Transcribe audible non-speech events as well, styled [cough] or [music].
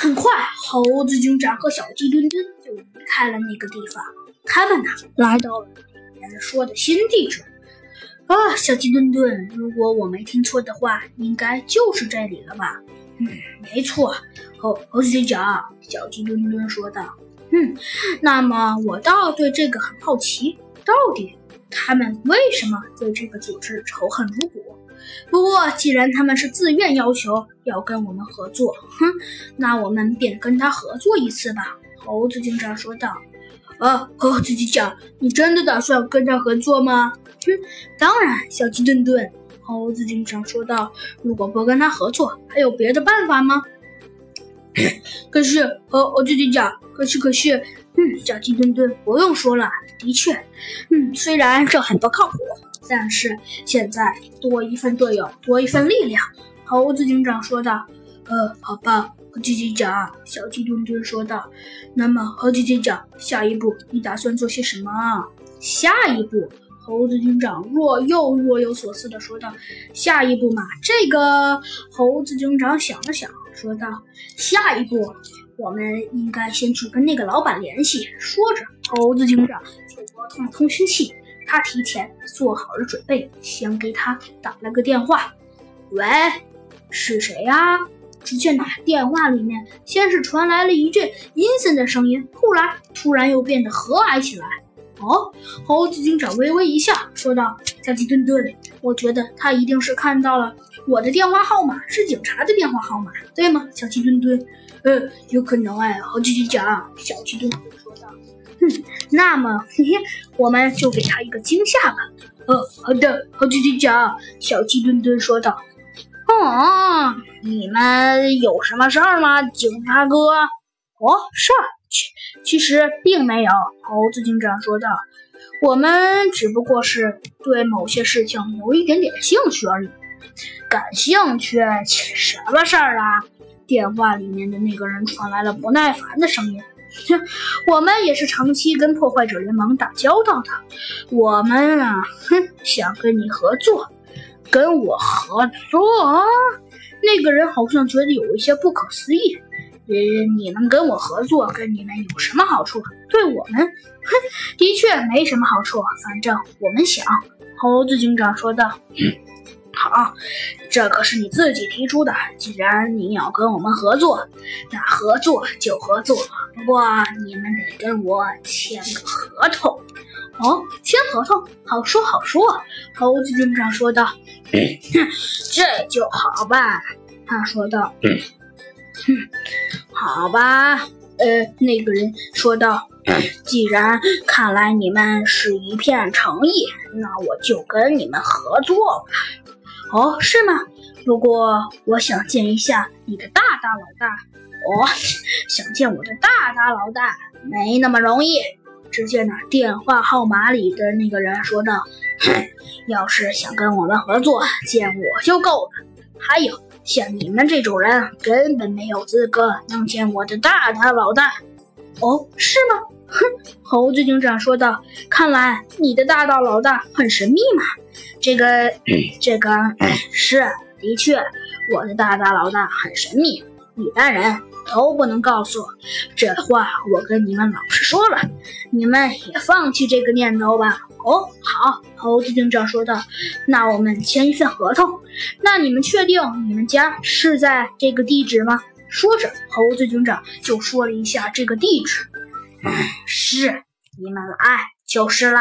很快，猴子警长和小鸡墩墩就离开了那个地方。他们呢，来到了别人说的新地址。啊，小鸡墩墩，如果我没听错的话，应该就是这里了吧？嗯，没错。猴猴子警长，小鸡墩墩说道。嗯，那么我倒对这个很好奇，到底他们为什么对这个组织仇恨如谷？不过既然他们是自愿要求要跟我们合作，哼，那我们便跟他合作一次吧。猴子警长说道。啊，猴子警长，你真的打算跟他合作吗？哼，当然，小鸡顿顿。猴子警长说道。如果不跟他合作，还有别的办法吗？[coughs] 可是，猴猴子警长，可是可是，嗯，小鸡墩墩，不用说了，的确，嗯，虽然这很不靠谱，但是现在多一份队友，多一份力量。猴子警长说道。呃，好吧。猴子警长，小鸡墩墩说道：“那么，猴子警长，下一步你打算做些什么？”下一步，猴子警长若又若有所思地说道：“下一步嘛，这个……”猴子警长想了想，说道：“下一步，我们应该先去跟那个老板联系。”说着，猴子警长就拨通了通讯器，他提前做好了准备，先给他打了个电话：“喂，是谁呀？”只见那电话里面先是传来了一阵阴森的声音，后来突然又变得和蔼起来。哦，猴子警长微微一笑，说道：“小鸡墩墩，我觉得他一定是看到了我的电话号码是警察的电话号码，对吗？”小鸡墩墩，呃，有可能哎。猴子警长，小鸡墩墩说道：“哼，那么，嘿嘿，我们就给他一个惊吓吧。”哦，好的，猴子警长，小鸡墩墩说道。哦，你们有什么事儿吗，警察哥？哦，事儿，其其实并没有。猴子警长说道：“我们只不过是对某些事情有一点点兴趣而已。感兴趣？什么事儿啊？”电话里面的那个人传来了不耐烦的声音：“哼，[laughs] 我们也是长期跟破坏者联盟打交道的，我们啊，哼，想跟你合作。”跟我合作？那个人好像觉得有一些不可思议。呃，你们跟我合作，跟你们有什么好处？对我们，哼，的确没什么好处。反正我们想。猴子警长说道：“ [clears throat] 好，这可是你自己提出的。既然你要跟我们合作，那合作就合作。不过你们得跟我签个合同。”哦，签合同，好说好说。猴子警长说道：“这就好办。”他说道：“哼，[laughs] 好吧。”呃，那个人说道：“既然看来你们是一片诚意，那我就跟你们合作吧。”哦，是吗？不过我想见一下你的大大老大。哦，想见我的大大老大，没那么容易。只见那电话号码里的那个人说道：“哼，要是想跟我们合作，见我就够了。还有，像你们这种人，根本没有资格能见我的大大老大。”哦，是吗？哼，猴子警长说道：“看来你的大大老大很神秘嘛。这个，[clears throat] 这个是的确，我的大大老大很神秘，一般人。”都不能告诉我，这话我跟你们老师说了，你们也放弃这个念头吧。哦，好，猴子警长说道。那我们签一份合同。那你们确定你们家是在这个地址吗？说着，猴子警长就说了一下这个地址。嗯，是，你们来就是了。